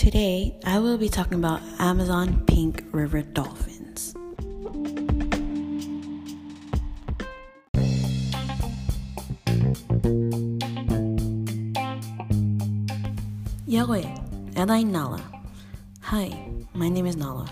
Today, I will be talking about Amazon pink river dolphins. Yahweh, I Nala. Hi, my name is Nala.